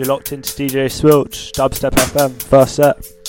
You're locked into DJ Swilch, Dubstep FM, first set.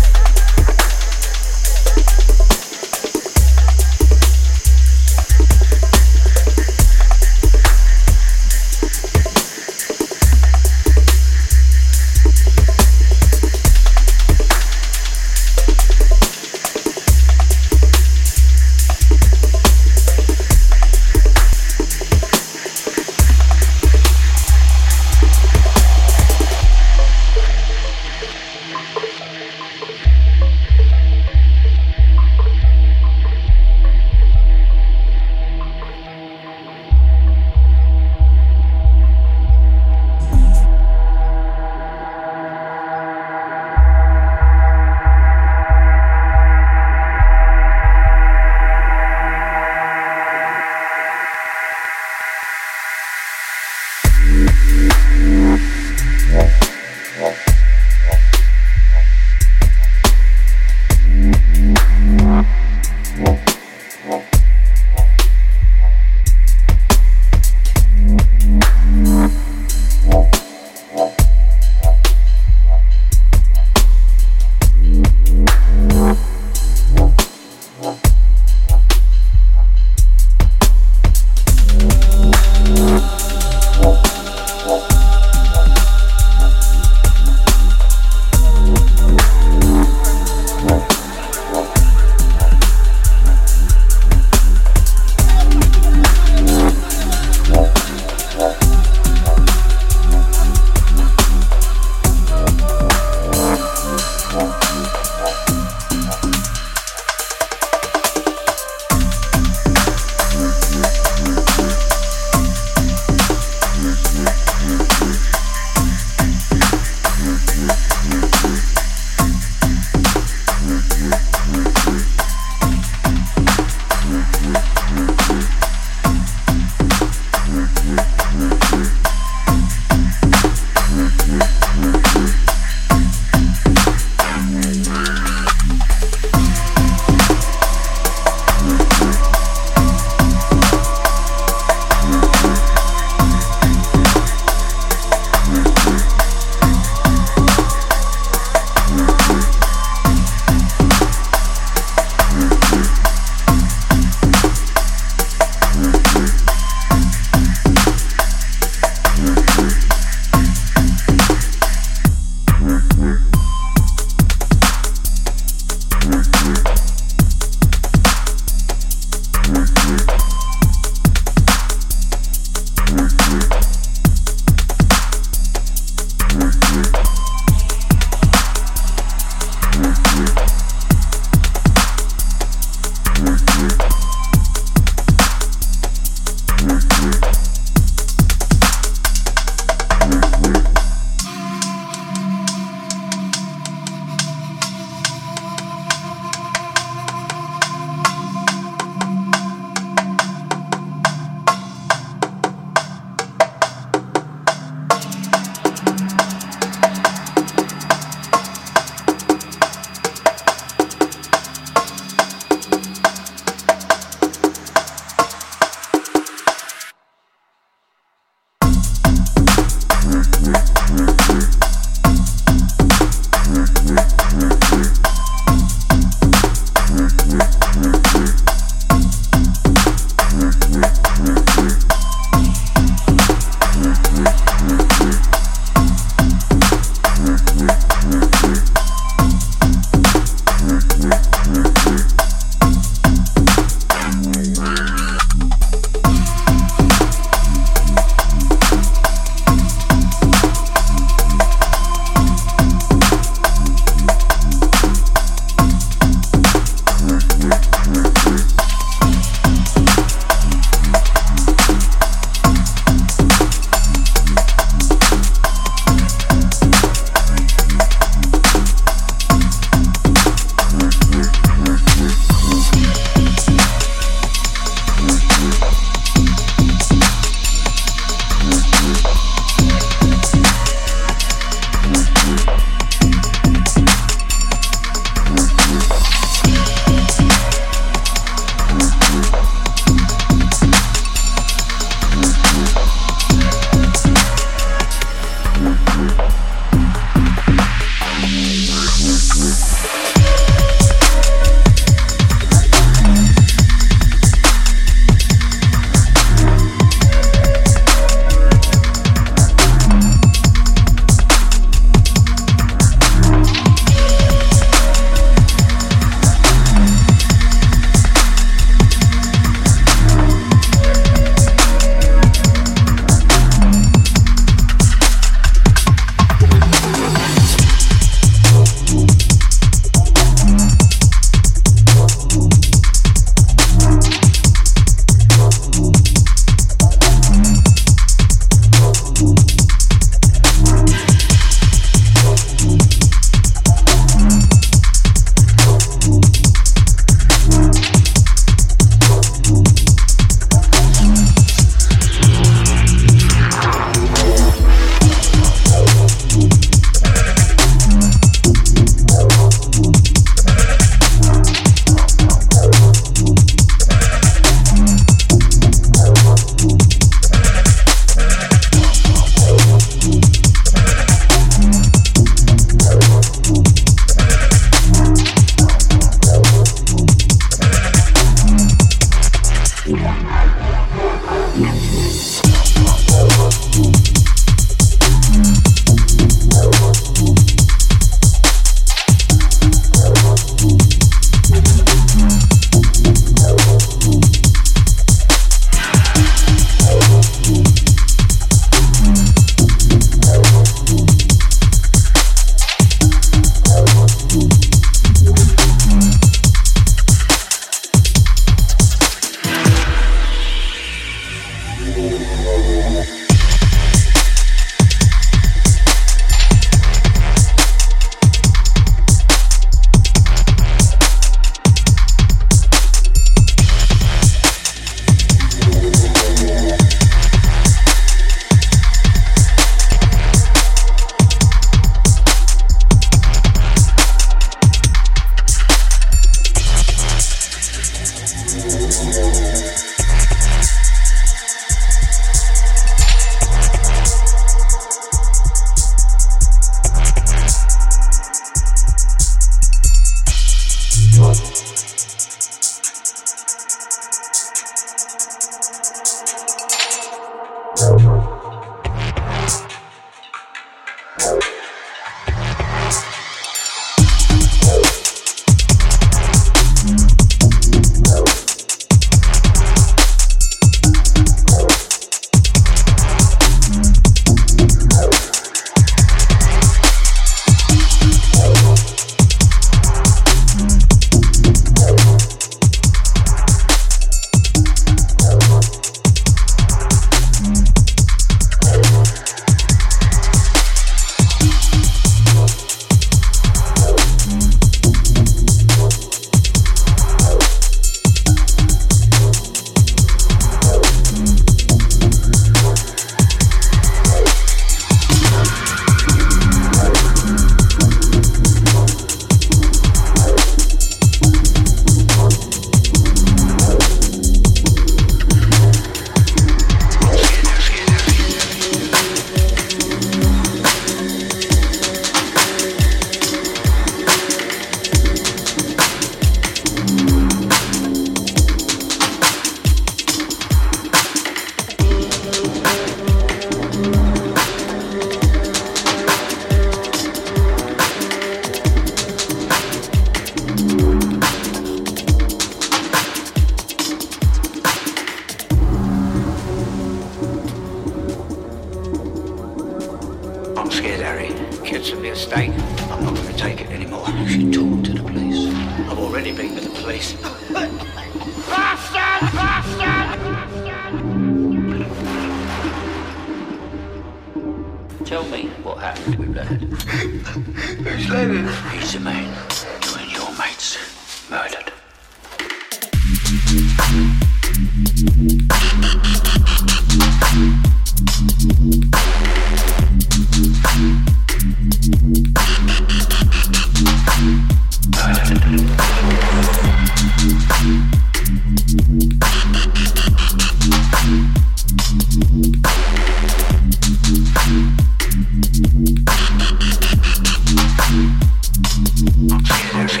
Uh...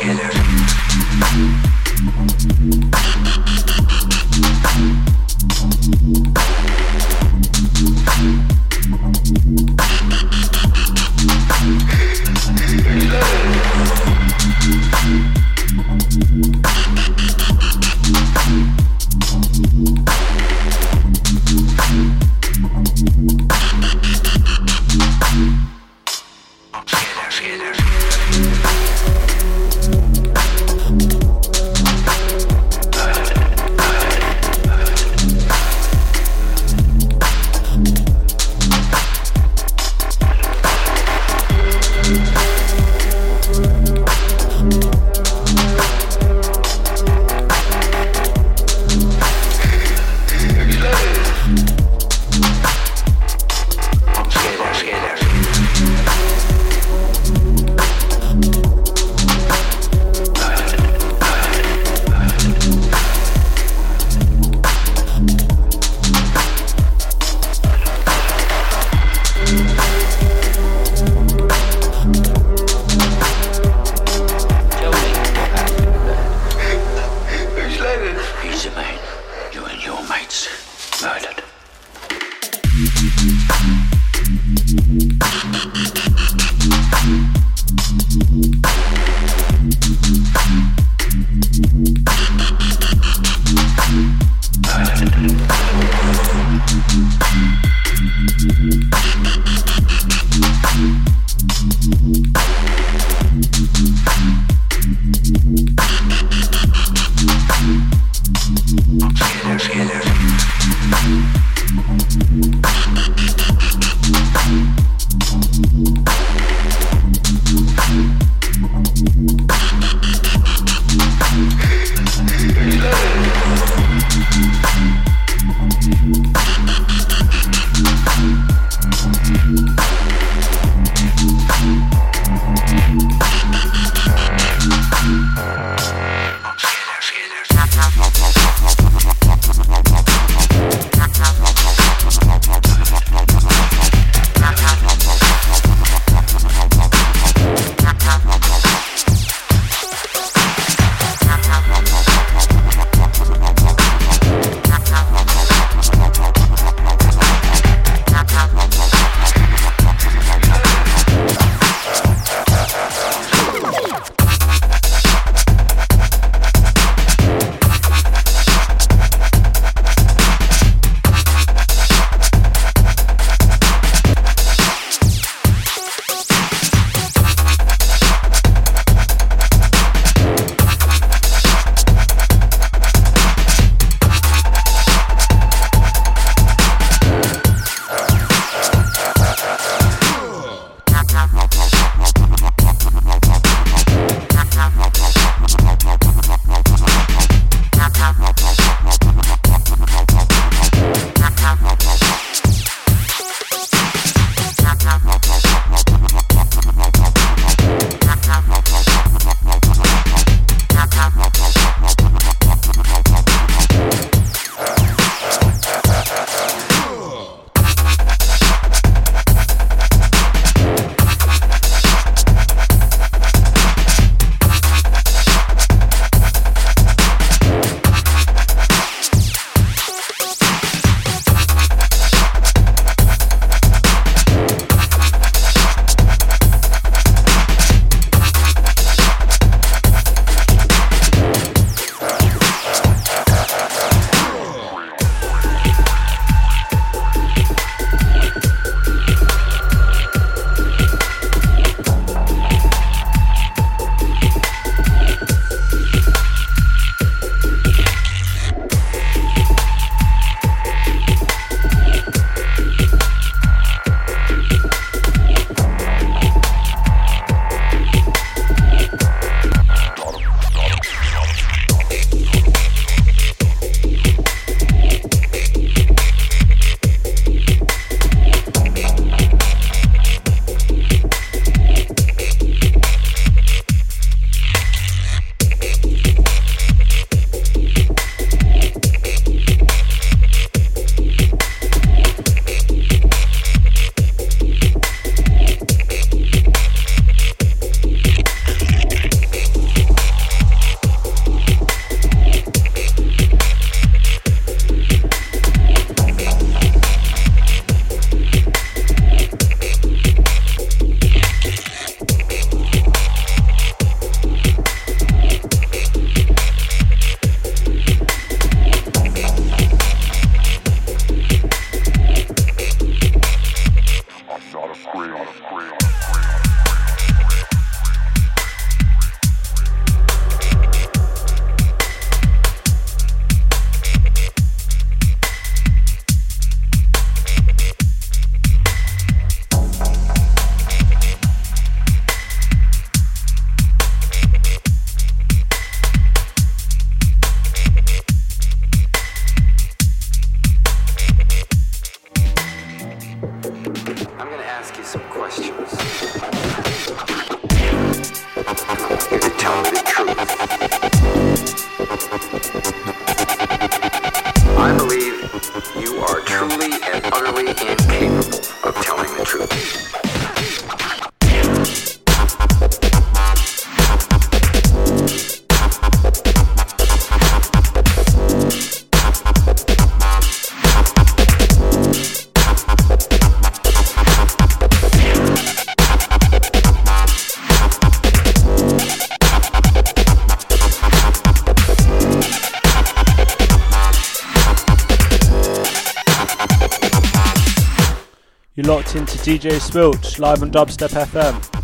You're locked into DJ Spilt live on Dubstep FM.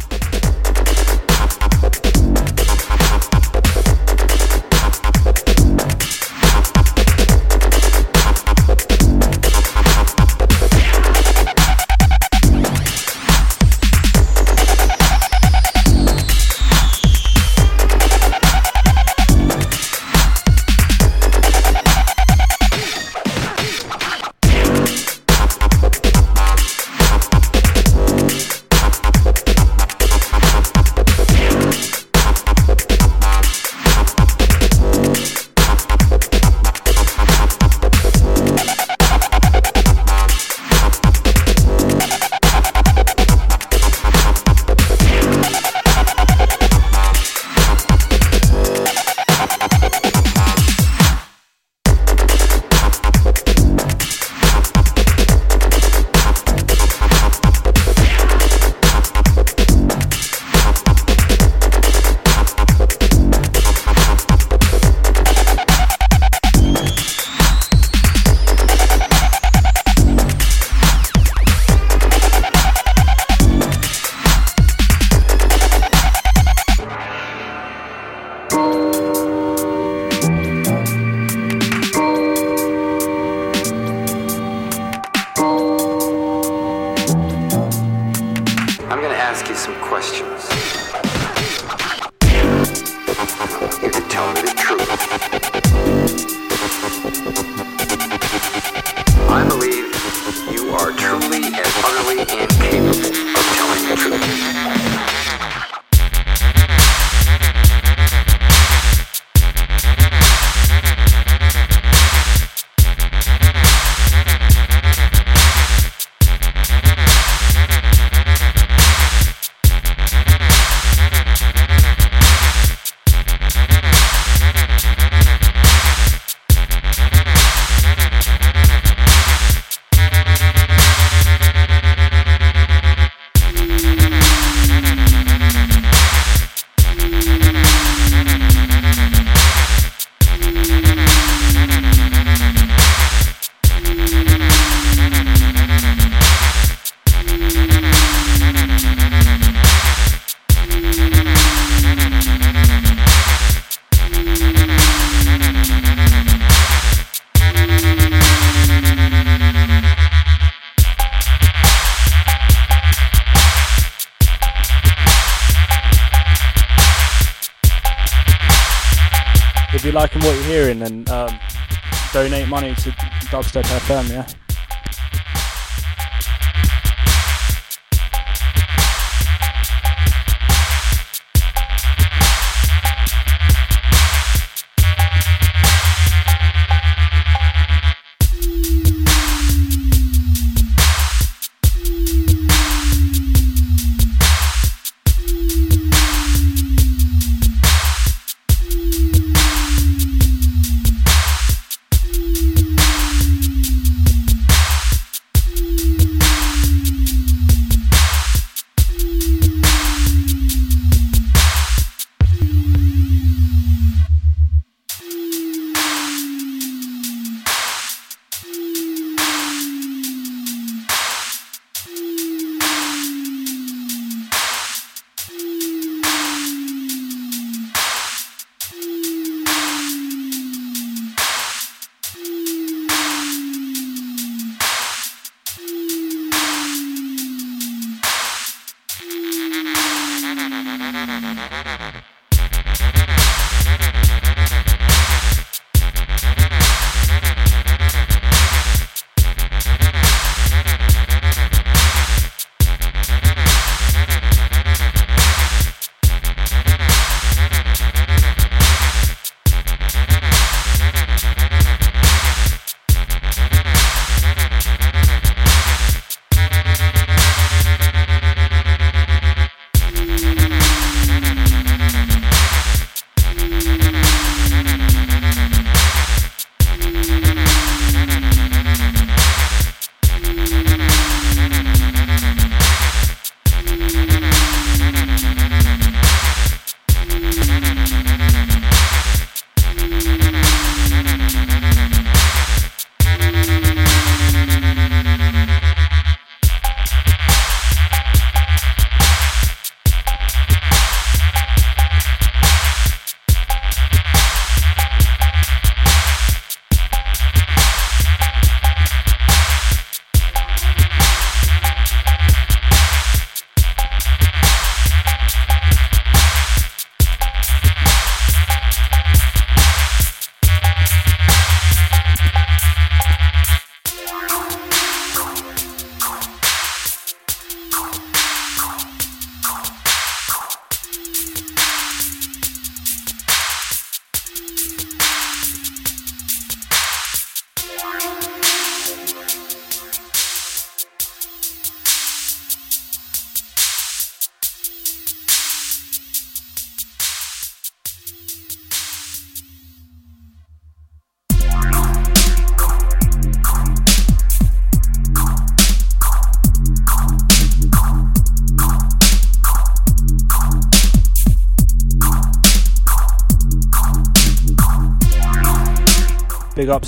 har jag.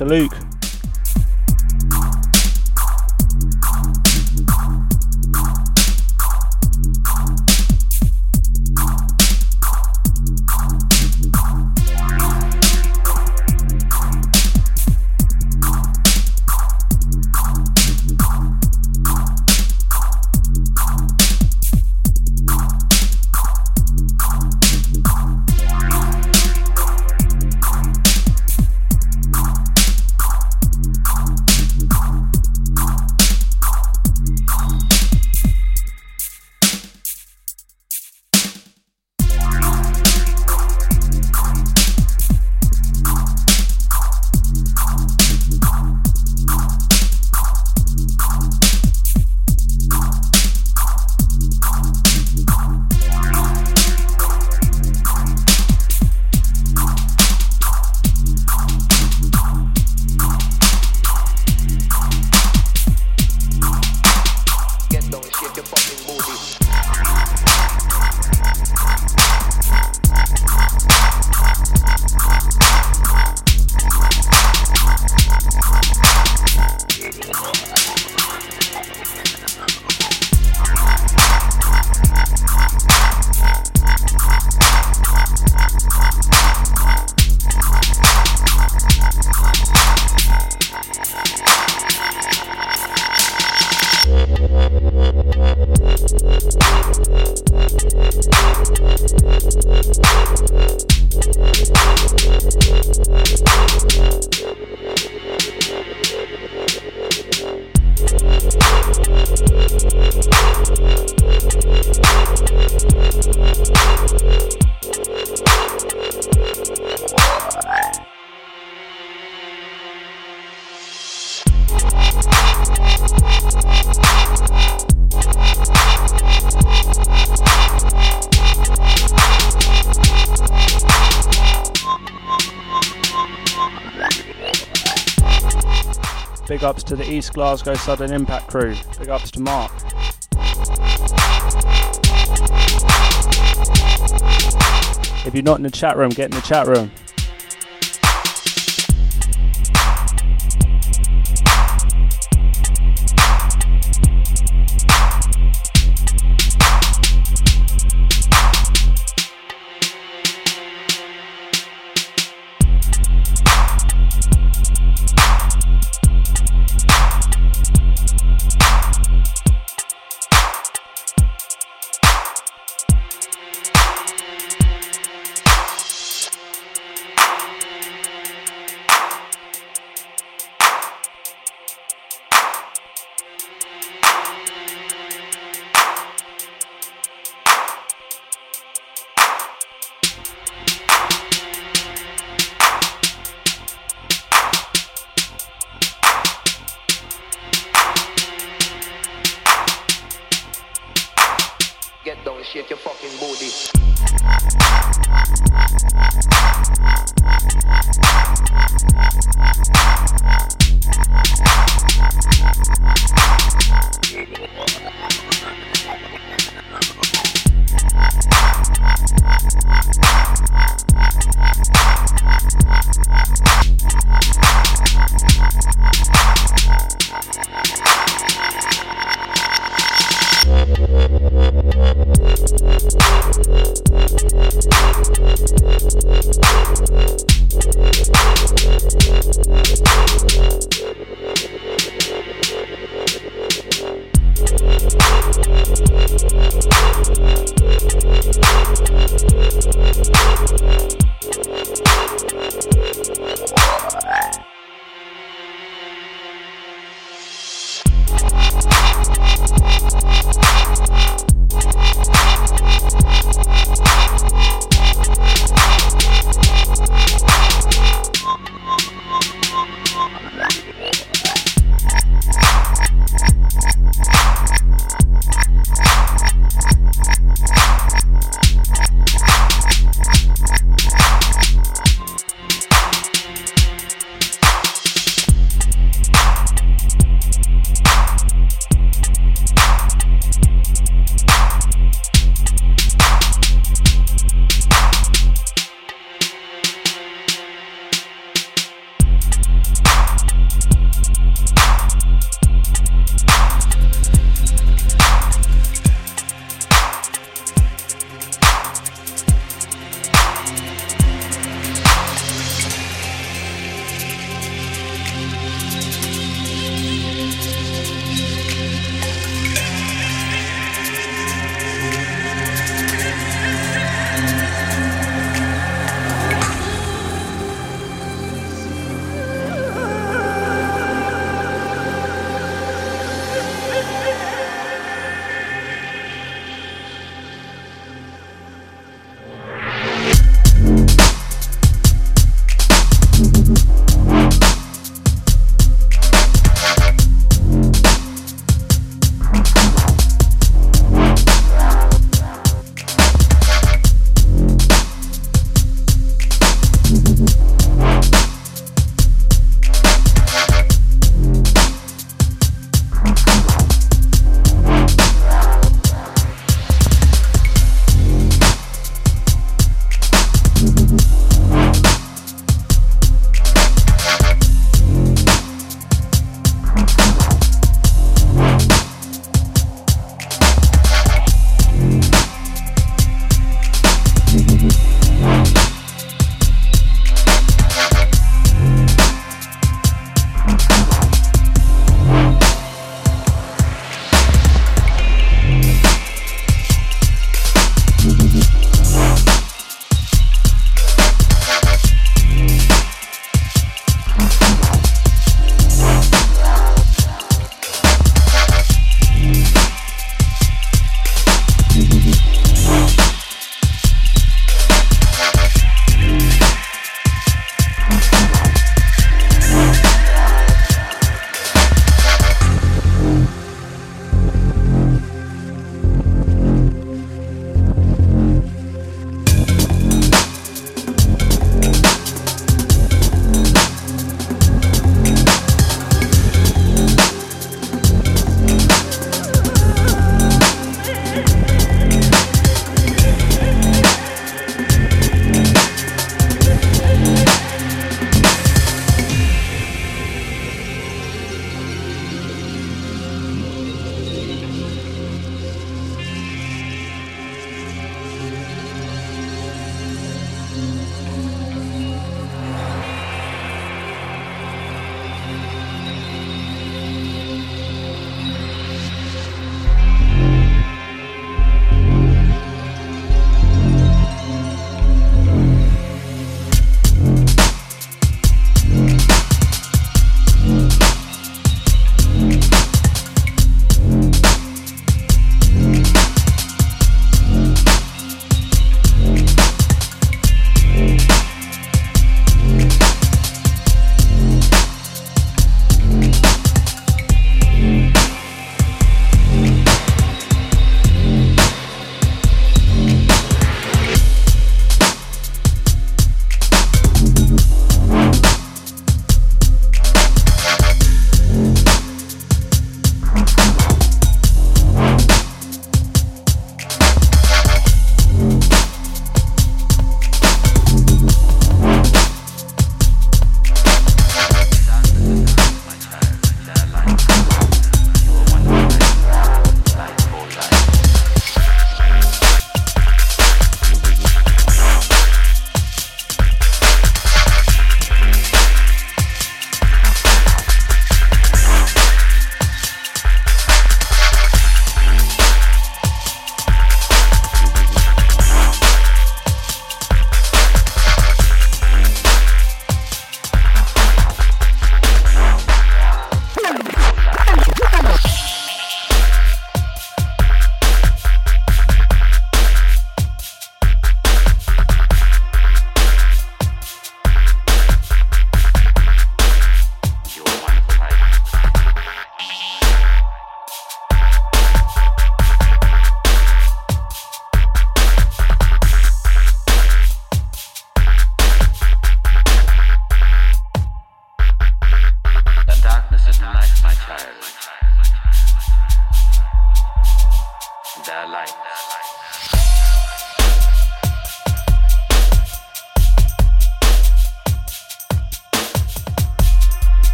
To Luke. To the East Glasgow Sudden Impact crew. Big ups to Mark. If you're not in the chat room, get in the chat room.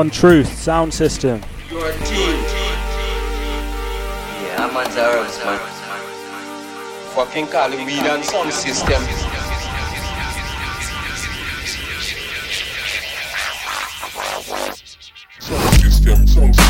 One, Truth, Sound System. Your team. Yeah, I'm on Zaros, man. Fucking calling weed and sound system. System, sound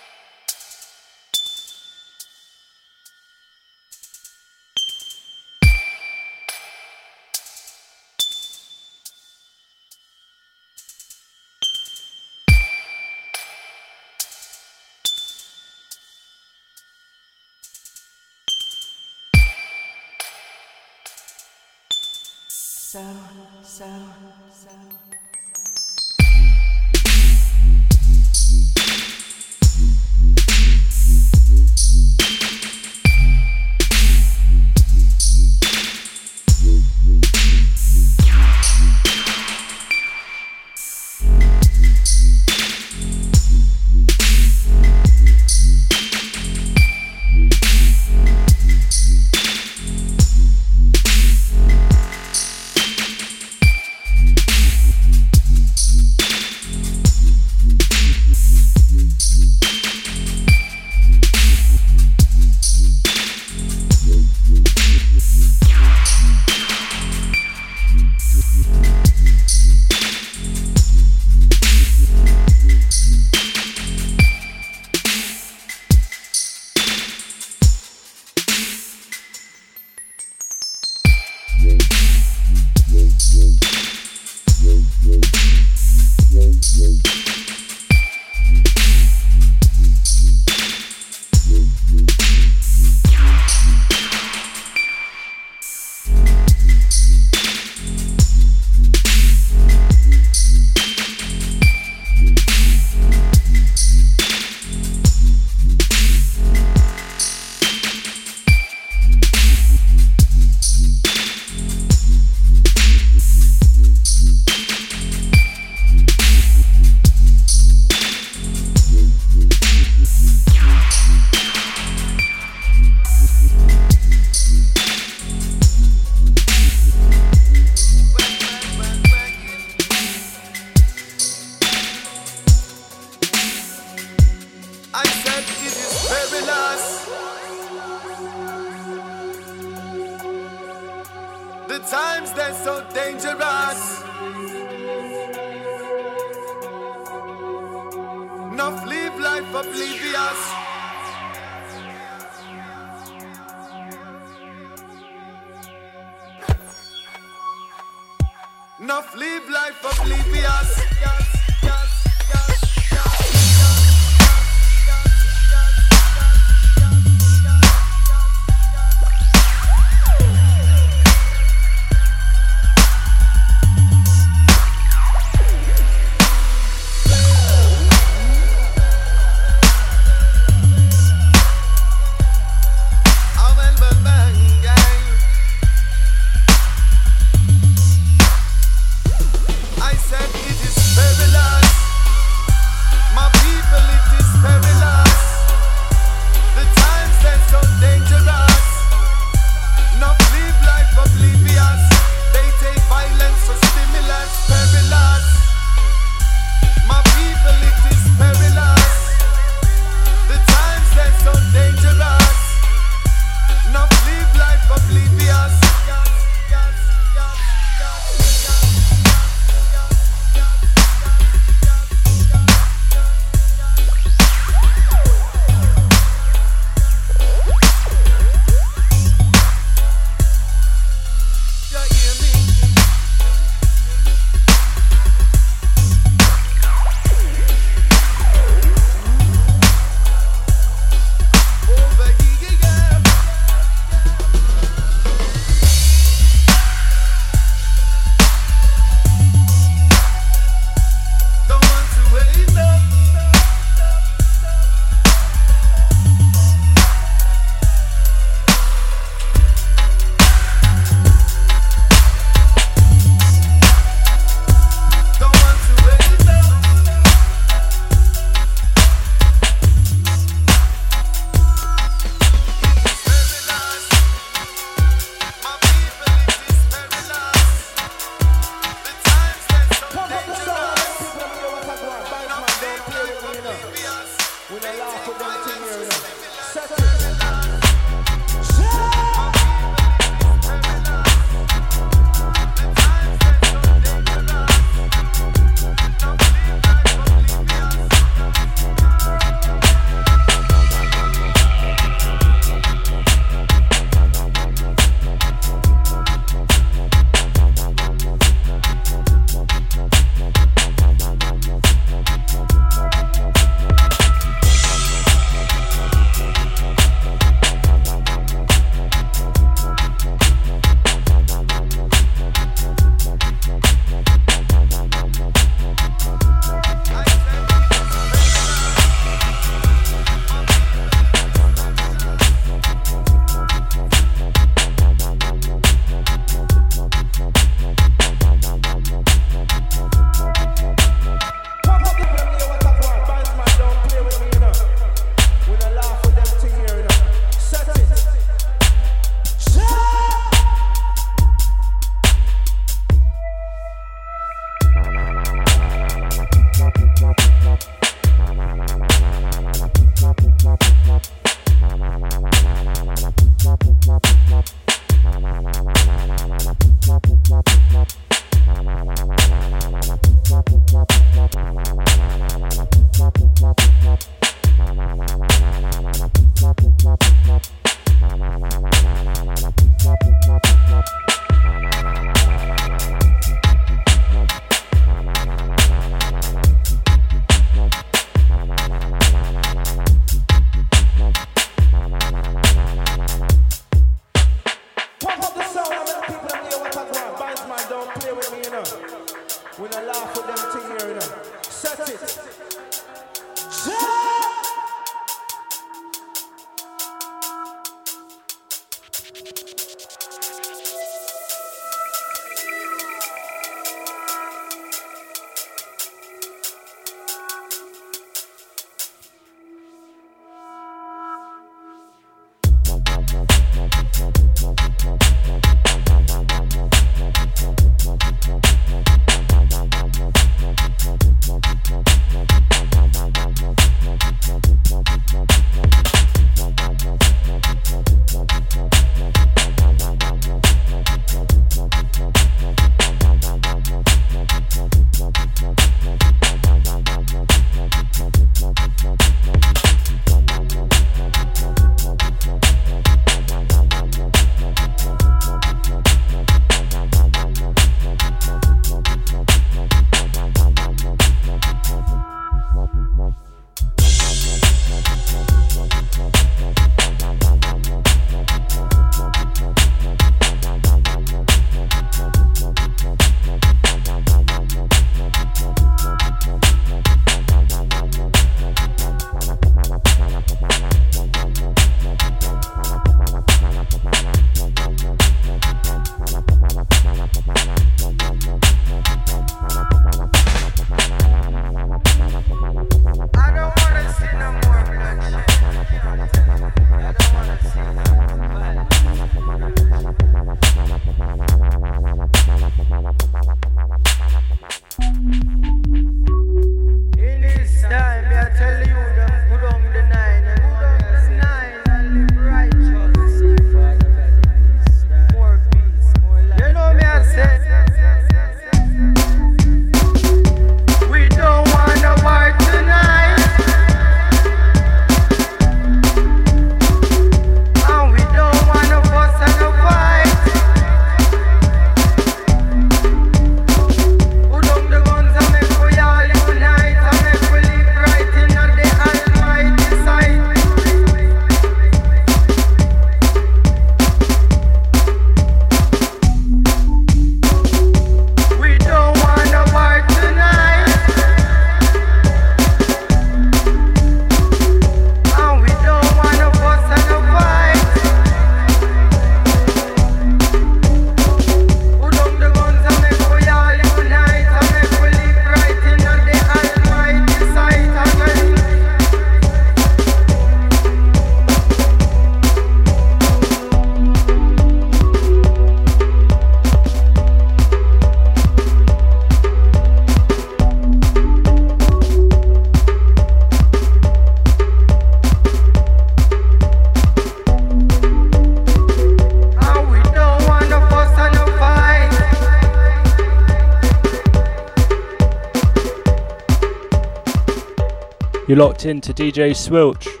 You're locked into DJ Swilch.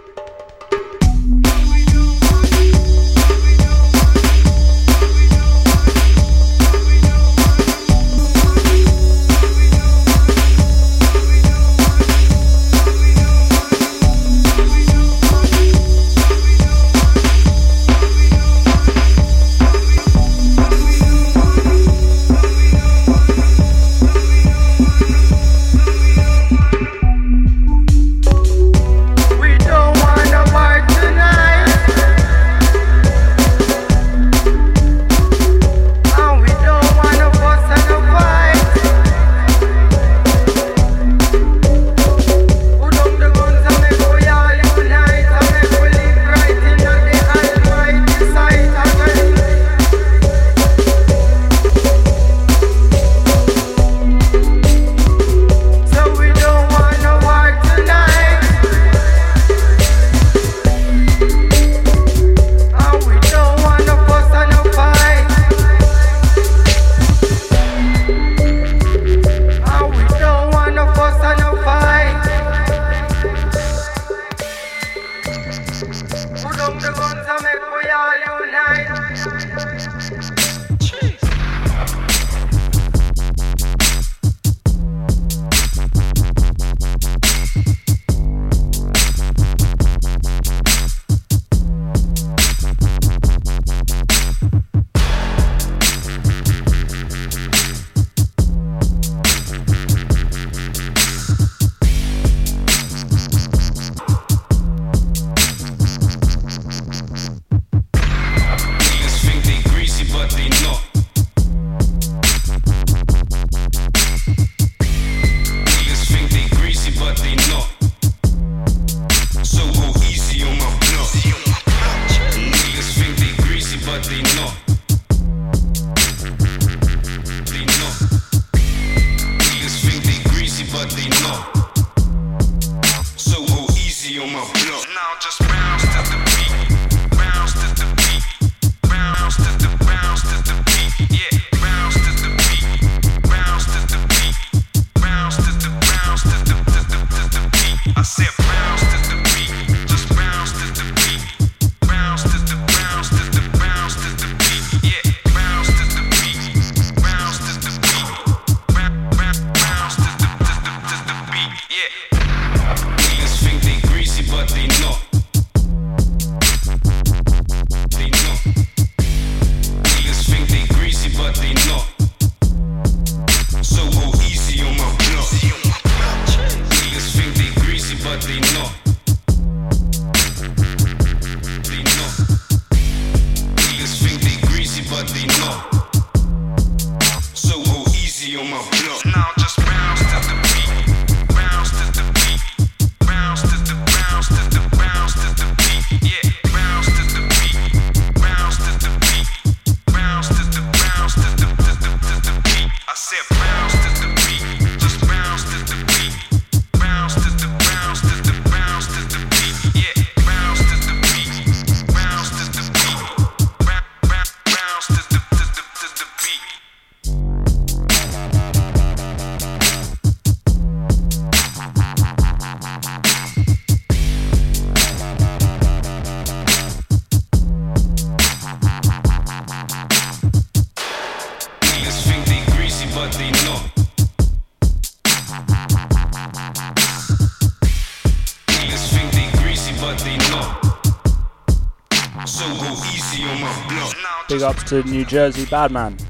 Hardly not. To New Jersey Badman.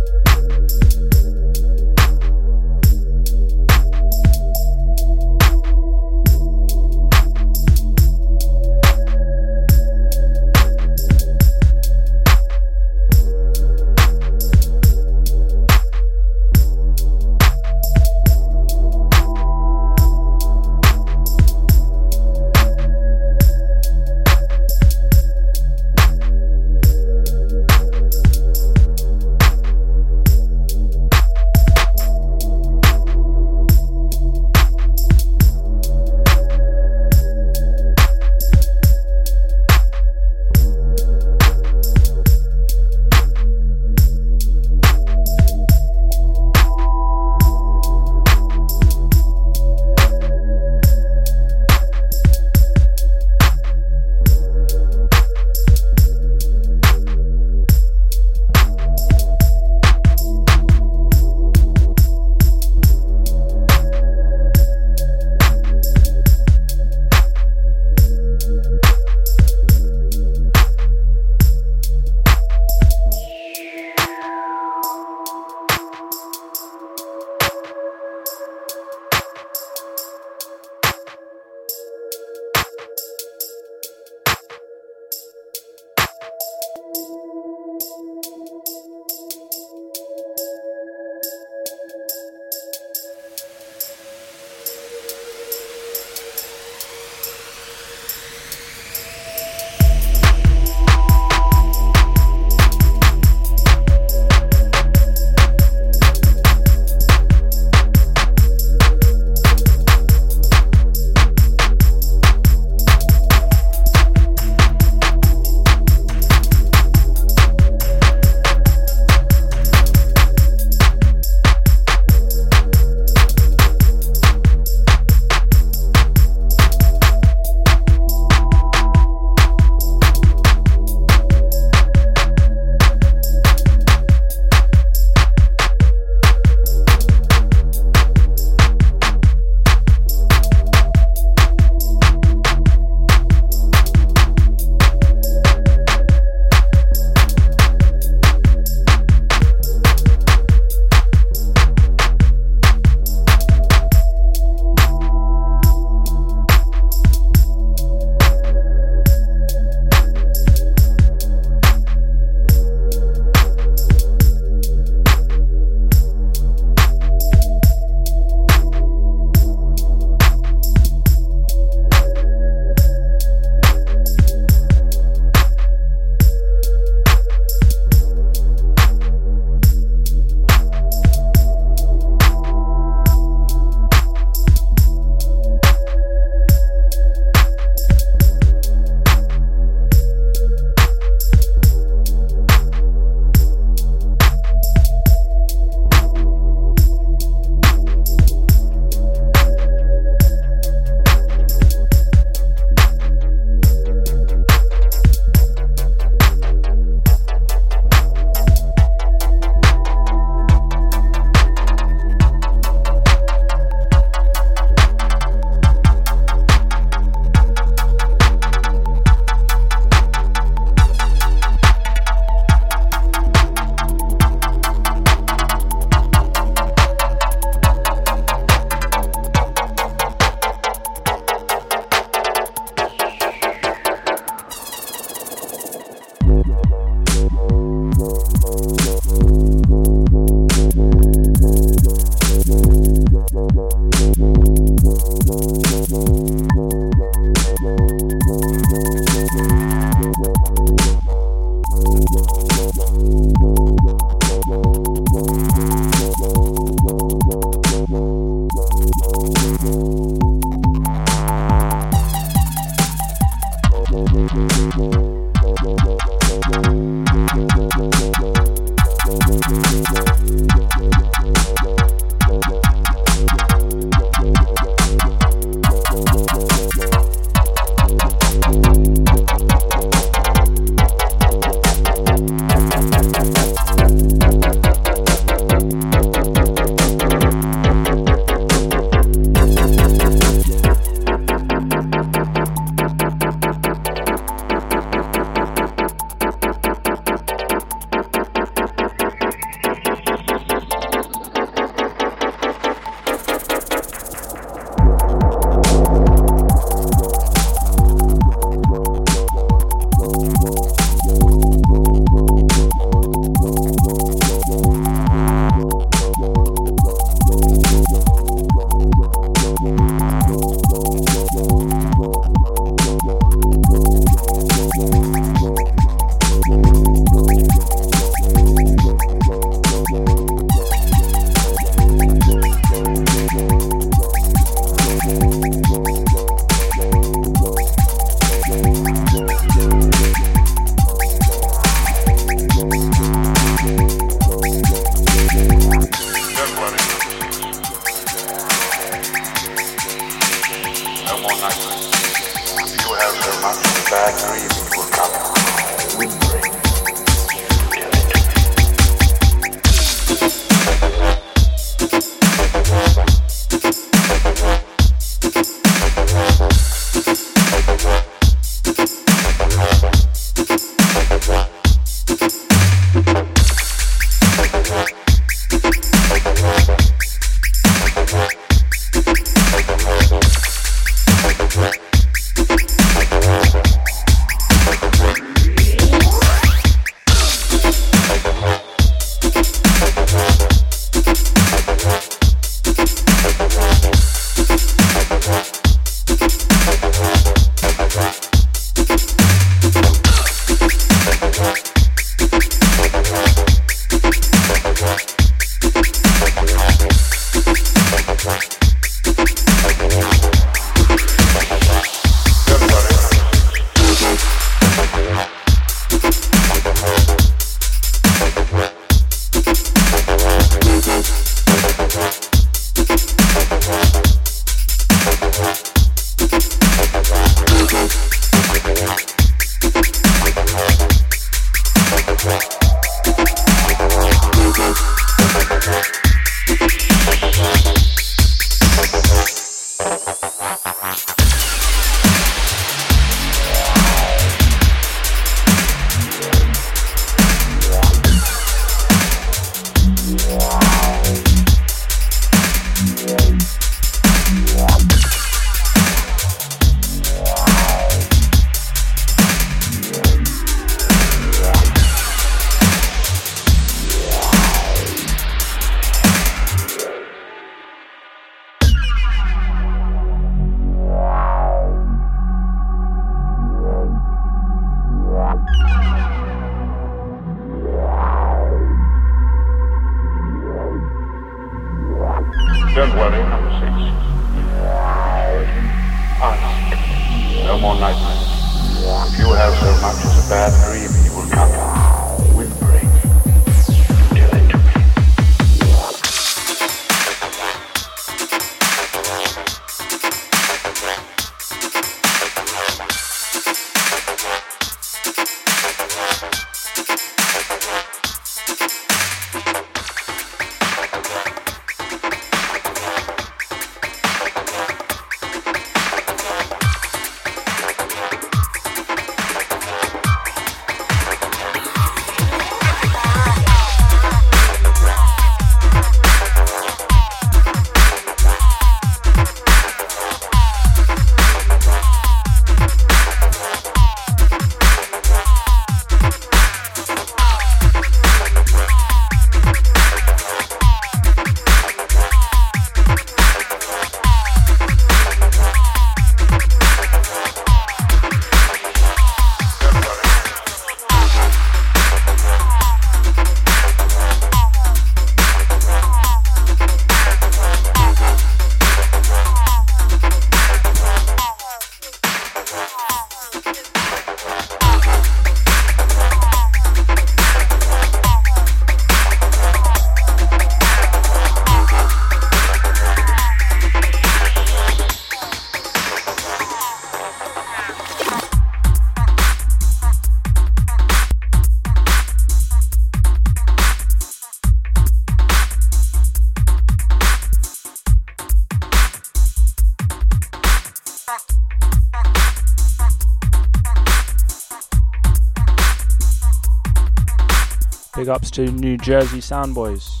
Ups to New Jersey Soundboys.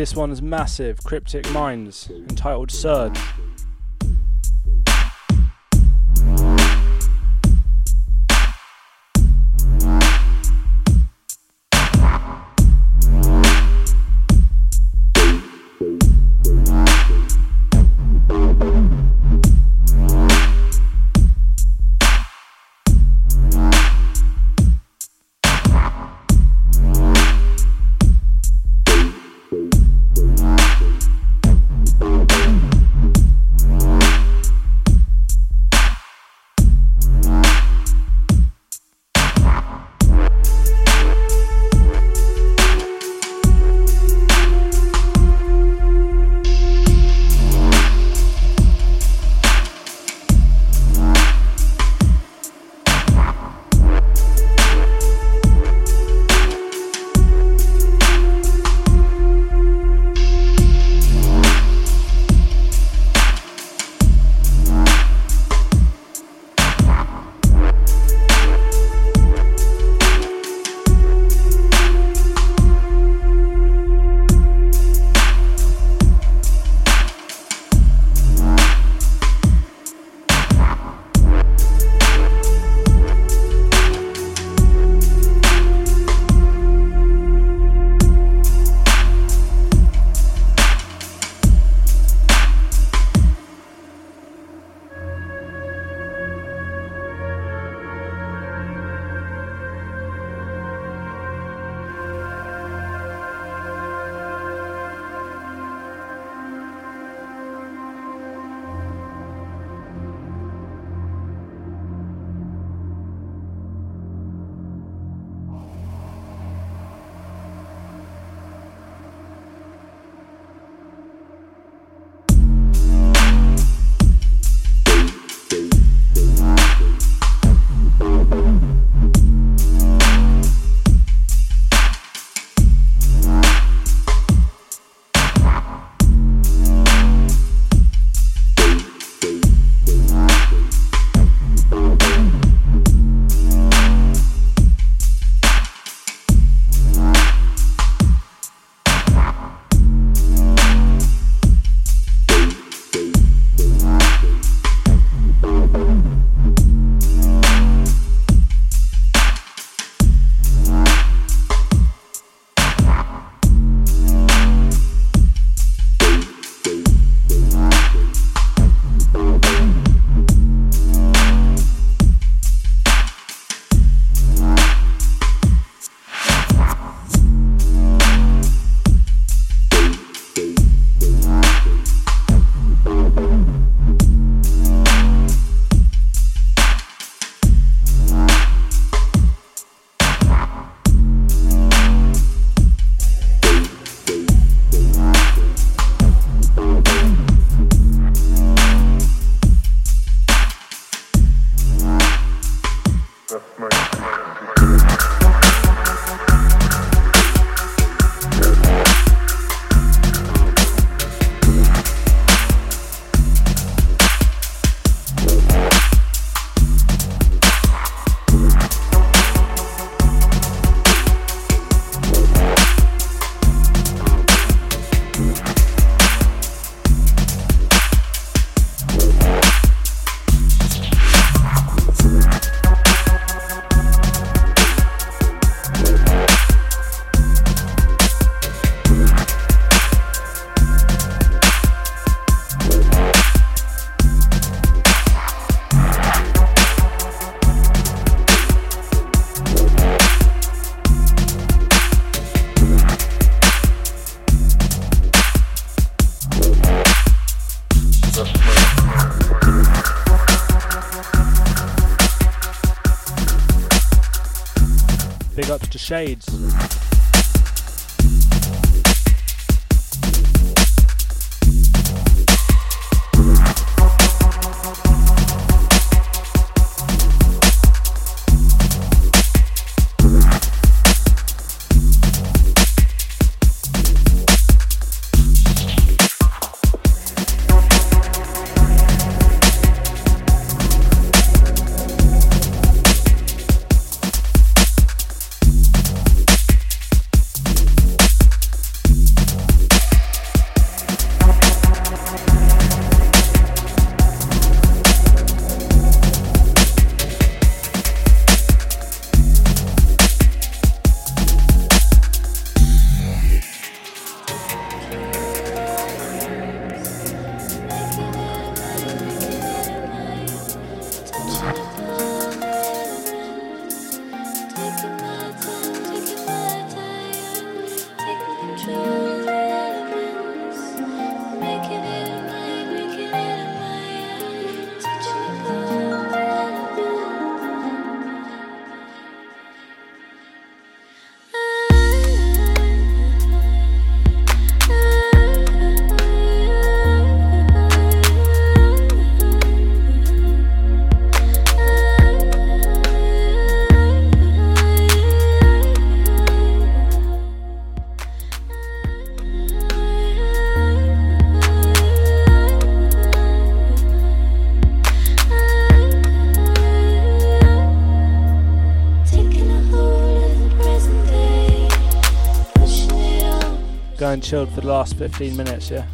This one's massive, Cryptic Minds, entitled Surge. Shades. Chilled for the last 15 minutes, yeah?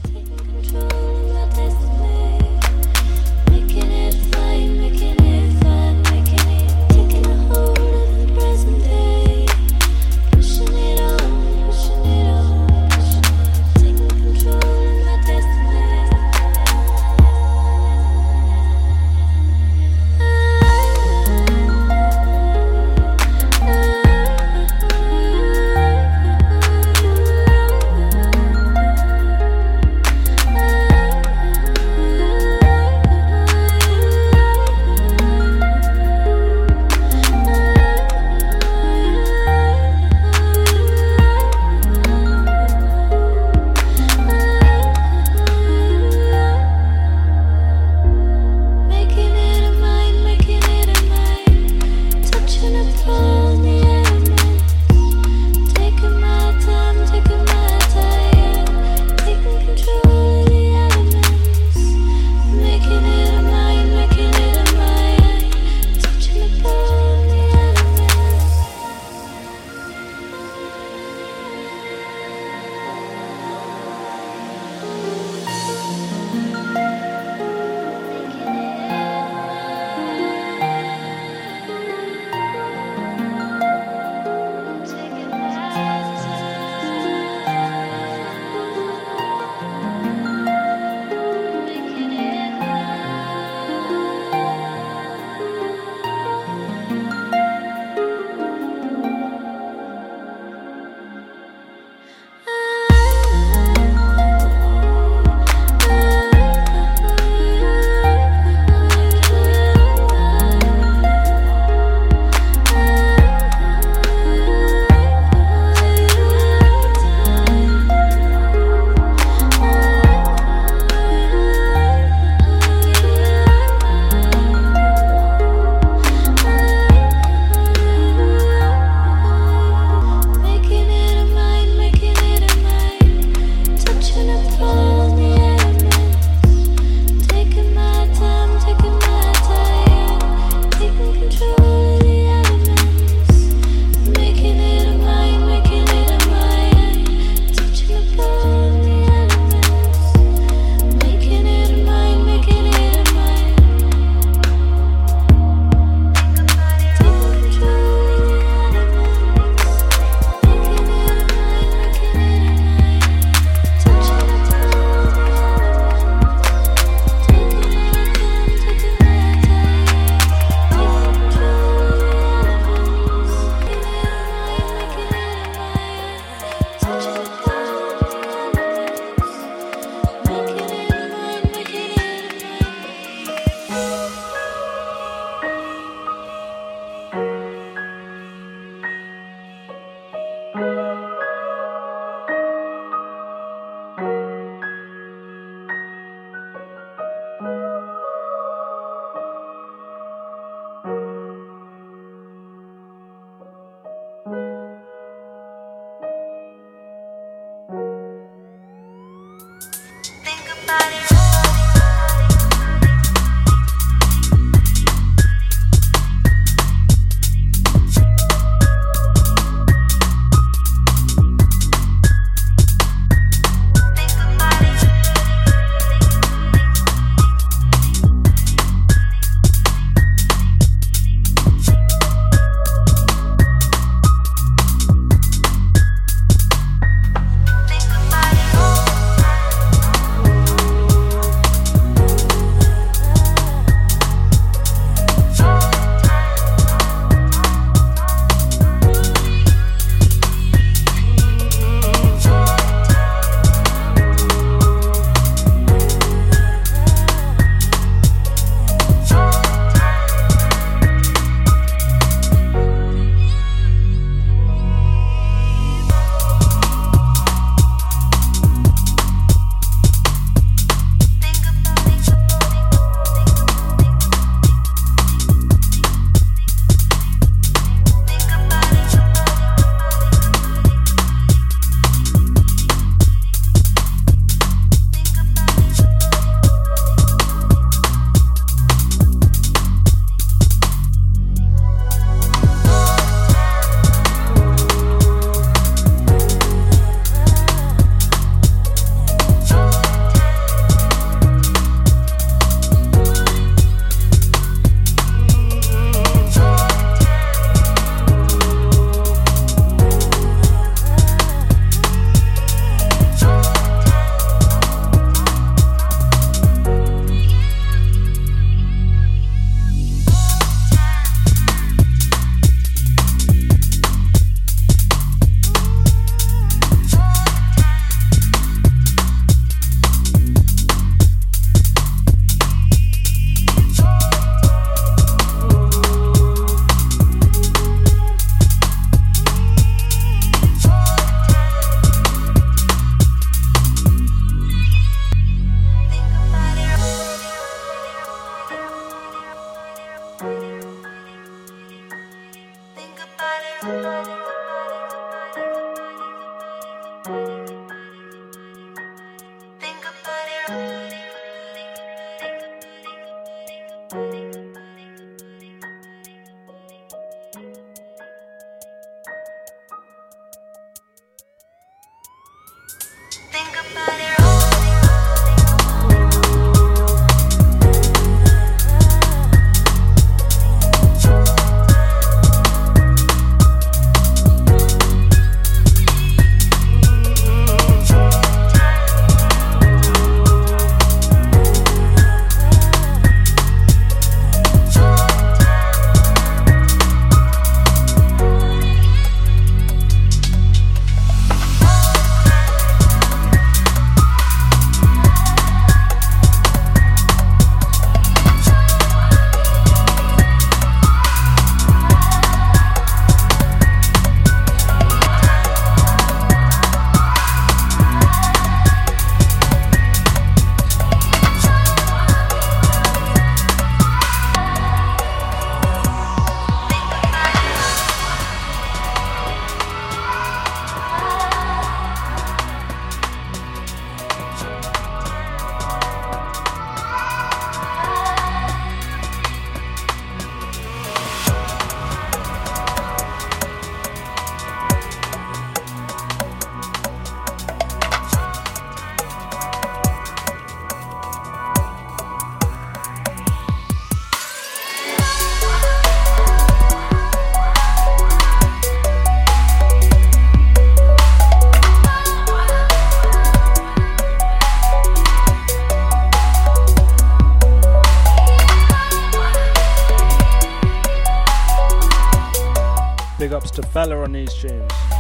Fella on these tunes.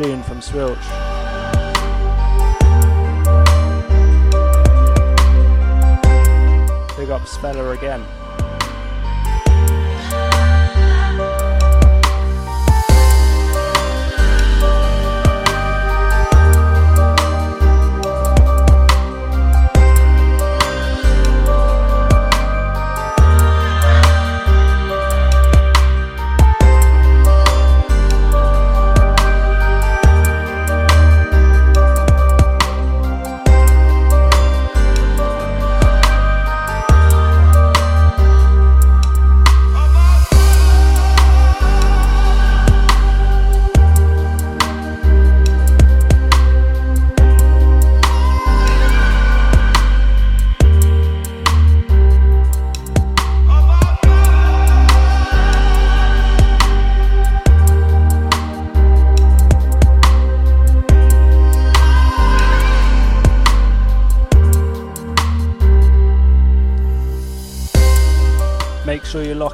From Swilch.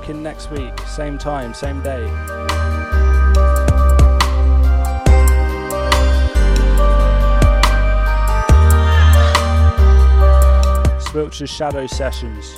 In next week, same time, same day. Swilcher's Shadow Sessions.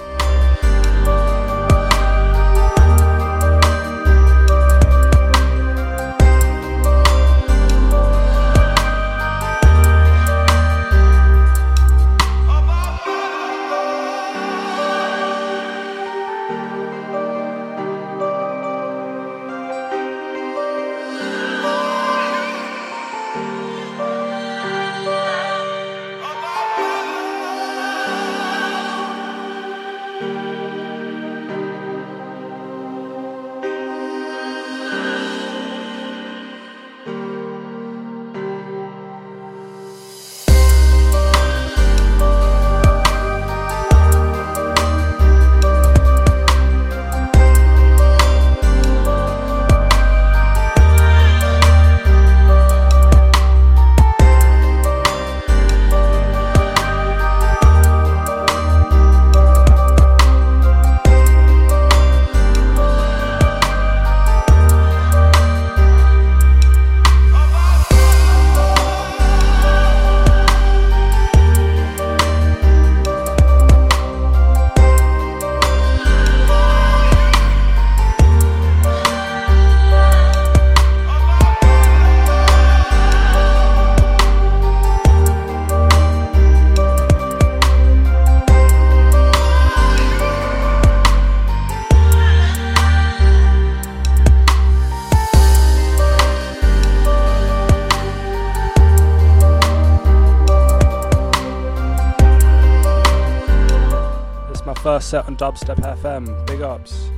First set on Dubstep FM. Big ups.